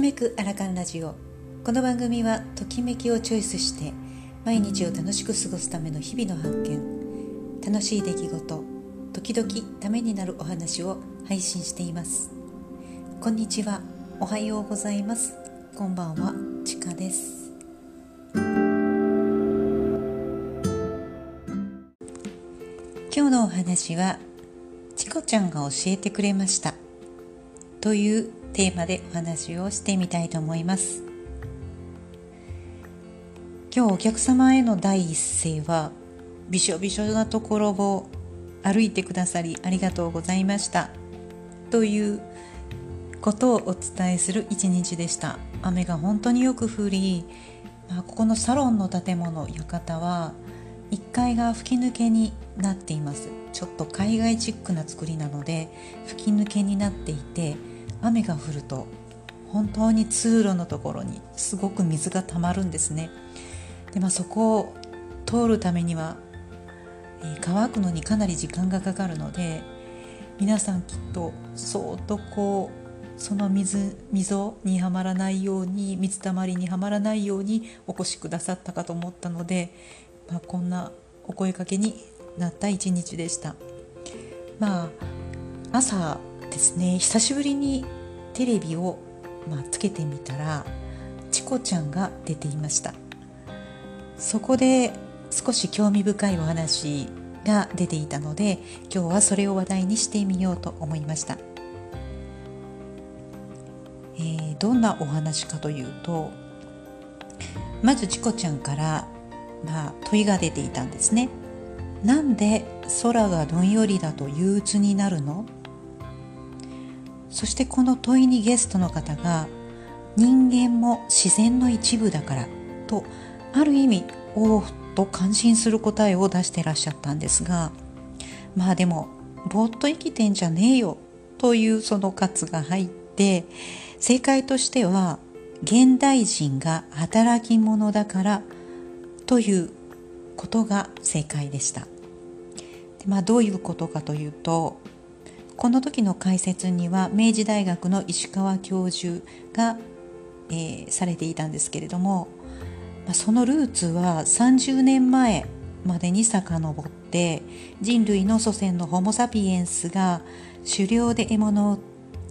きめくアラカンラジオ。この番組はときめきをチョイスして毎日を楽しく過ごすための日々の発見。楽しい出来事時々ためになるお話を配信しています。こんにちは。おはようございます。こんばんは。ちかです。今日のお話はチコちゃんが教えてくれました。というテーマでお話をしてみたいと思います。今日お客様への第一声はびしょびしょなところを歩いてくださりありがとうございました。ということをお伝えする一日でした。雨が本当によく降り、まあ、ここのサロンの建物館は1階が吹き抜けになっています。ちょっと海外チックな作りなので吹き抜けになっていて雨が降ると本当に通路のところにすごく水がたまるんですねで、まあ、そこを通るためには、えー、乾くのにかなり時間がかかるので皆さんきっとそっとこうその水溝にはまらないように水たまりにはまらないようにお越しくださったかと思ったので、まあ、こんなお声かけになった一日でした。まあ朝ですね久しぶりにテレビを、まあ、つけてみたらチコちゃんが出ていました。そこで少し興味深いお話が出ていたので今日はそれを話題にしてみようと思いました、えー、どんなお話かというとまずチコちゃんから、まあ、問いが出ていたんですね。なんで空がどんよりだと憂鬱になるの？そしてこの問いにゲストの方が人間も自然の一部だからとある意味おおと感心する答えを出してらっしゃったんですがまあでもぼーっと生きてんじゃねえよというその喝が入って正解としては現代人が働き者だからということが正解でした。でまあ、どういうことかというとこの時の解説には明治大学の石川教授が、えー、されていたんですけれども、そのルーツは30年前までに遡って人類の祖先のホモ・サピエンスが狩猟で獲物を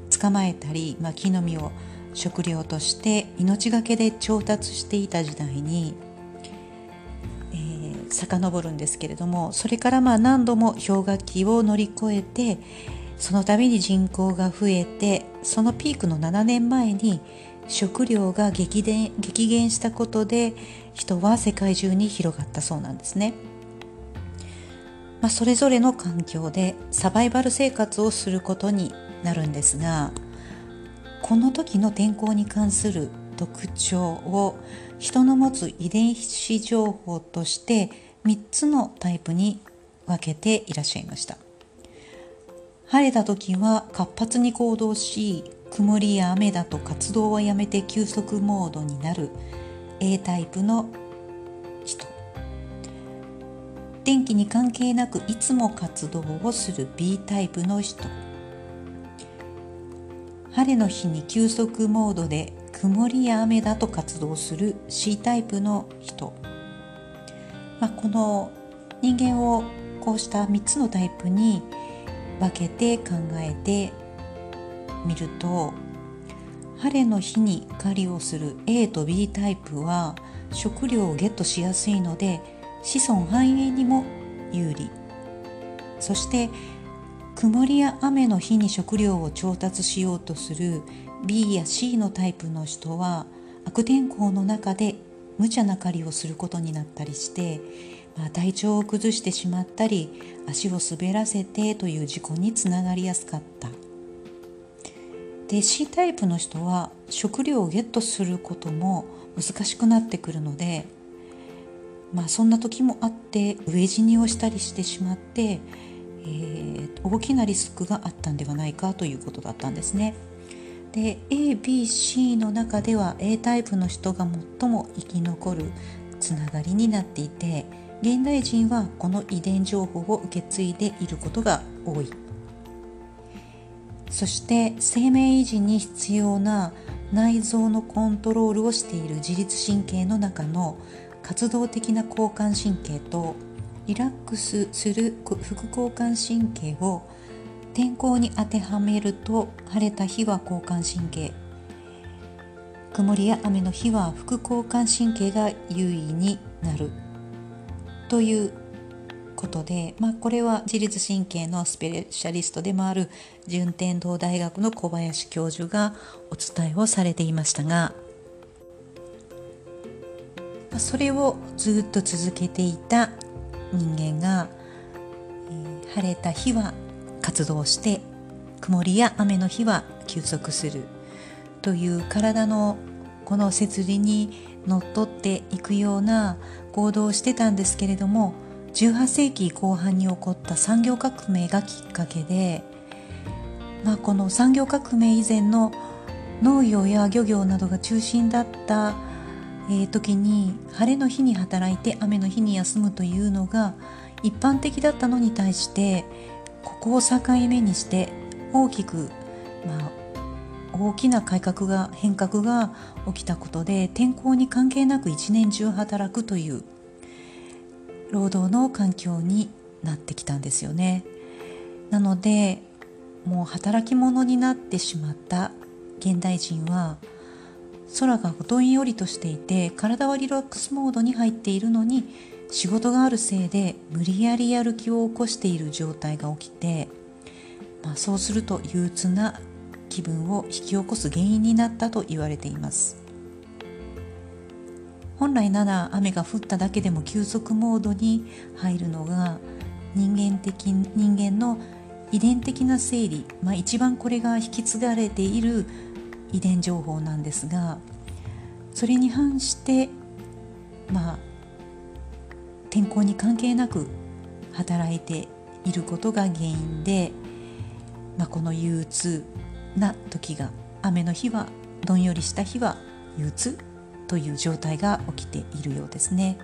捕まえたり、まあ、木の実を食料として命がけで調達していた時代に、えー、遡るんですけれどもそれからまあ何度も氷河期を乗り越えてその度に人口が増えてそのピークの7年前に食料が激減激減したことで人は世界中に広がったそうなんですね。まあ、それぞれの環境でサバイバル生活をすることになるんですがこの時の天候に関する特徴を人の持つ遺伝子情報として3つのタイプに分けていらっしゃいました。晴れた時は活発に行動し曇りや雨だと活動をやめて休息モードになる A タイプの人。天気に関係なくいつも活動をする B タイプの人。晴れの日に休息モードで曇りや雨だと活動する C タイプの人、まあ、この人間をこうした3つのタイプに分けて考えてみると晴れの日に狩りをする A と B タイプは食料をゲットしやすいので子孫繁栄にも有利。そして曇りや雨の日に食料を調達しようとする B や C のタイプの人は悪天候の中で無茶な狩りをすることになったりしてまあ、体調を崩してしまったり足を滑らせてという事故につながりやすかったで C タイプの人は食料をゲットすることも難しくなってくるのでまあそんな時もあって飢え死にをしたりしてしまって、えー、大きなリスクがあったんではないかということだったんですね。で ABC の中では A タイプの人が最も生き残るつながりになっていて現代人はこの遺伝情報を受け継いでいることが多い。そして生命維持に必要な内臓のコントロールをしている自律神経の中の活動的な交感神経とリラックスする副交感神経を天候に当てはめると晴れた日は交感神経。曇りや雨の日は副交感神経が優位になるということで、まあ、これは自律神経のスペシャリストでもある順天堂大学の小林教授がお伝えをされていましたがそれをずっと続けていた人間が、えー、晴れた日は活動して曇りや雨の日は休息する。という体のこの摂理にのっとっていくような行動をしてたんですけれども18世紀後半に起こった産業革命がきっかけで、まあ、この産業革命以前の農業や漁業などが中心だった、え、時に晴れの日に働いて雨の日に休むというのが一般的だったのに対してここを境目にして大きく、まあ、大きな改革が変革が起きたことで天候に関係なく一年中働くという労働の環境になってきたんですよね。なのでもう働き者になってしまった現代人は空がどんよりとしていて体はリラックスモードに入っているのに仕事があるせいで無理やりやる気を起こしている状態が起きて、まあ、そうすると憂鬱な気分を引き起こす原因になったと言われています。本来なら雨が降っただけでも休息モードに入るのが人間的人間の遺伝的な整理、まあ、一番これが引き継がれている遺伝情報なんですがそれに反してまあ天候に関係なく働いていることが原因で、まあ、この憂鬱な時が雨の日はどんよりした日は憂鬱という状態が起きているようですね。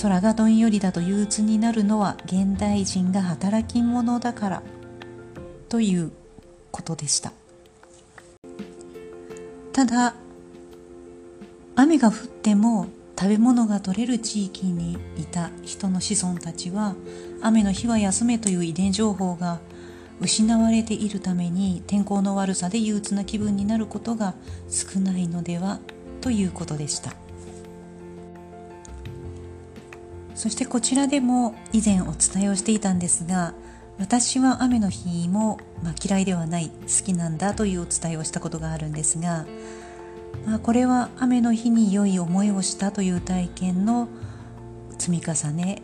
空がどんよりだと憂鬱になるのは現代人が働き者だからということでした。ただ雨が降っても食べ物が取れる地域にいた人の子孫たちは雨の日は休めという遺伝情報が失われているために天候の悪さで憂鬱な気分になることが少ないのではということでした。そしてこちらでも以前お伝えをしていたんですが私は雨の日も、まあ、嫌いではない好きなんだというお伝えをしたことがあるんですが、まあ、これは雨の日に良い思いをしたという体験の積み重ね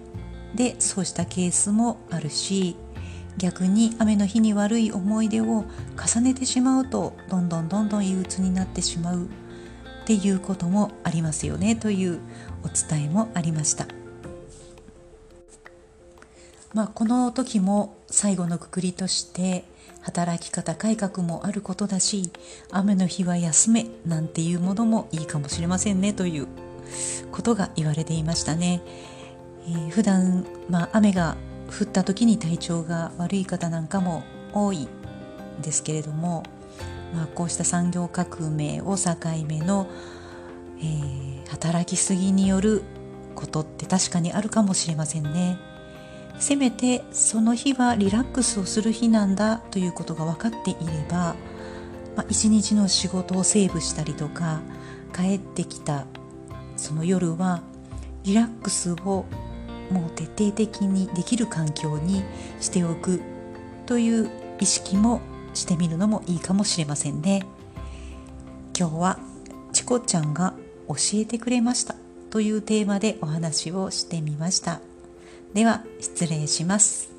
でそうしたケースもあるし逆に雨の日に悪い思い出を重ねてしまうとどんどんどんどん憂鬱になってしまうっていうこともありますよねというお伝えもありました。まあ、この時も最後のくくりとして働き方改革もあることだし雨の日は休めなんていうものもいいかもしれませんねということが言われていましたね。えー、普段、まあ、雨が降った時に体調が悪い方なんかも多いですけれども、まあ、こうした産業革命を境目の、えー、働きすぎによることって確かにあるかもしれませんね。せめてその日はリラックスをする日なんだということが分かっていれば、まあ、一日の仕事をセーブしたりとか帰ってきたその夜はリラックスをもう徹底的にできる環境にしておくという意識もしてみるのもいいかもしれませんね。今日はチコちゃんが教えてくれましたというテーマでお話をしてみました。では失礼します。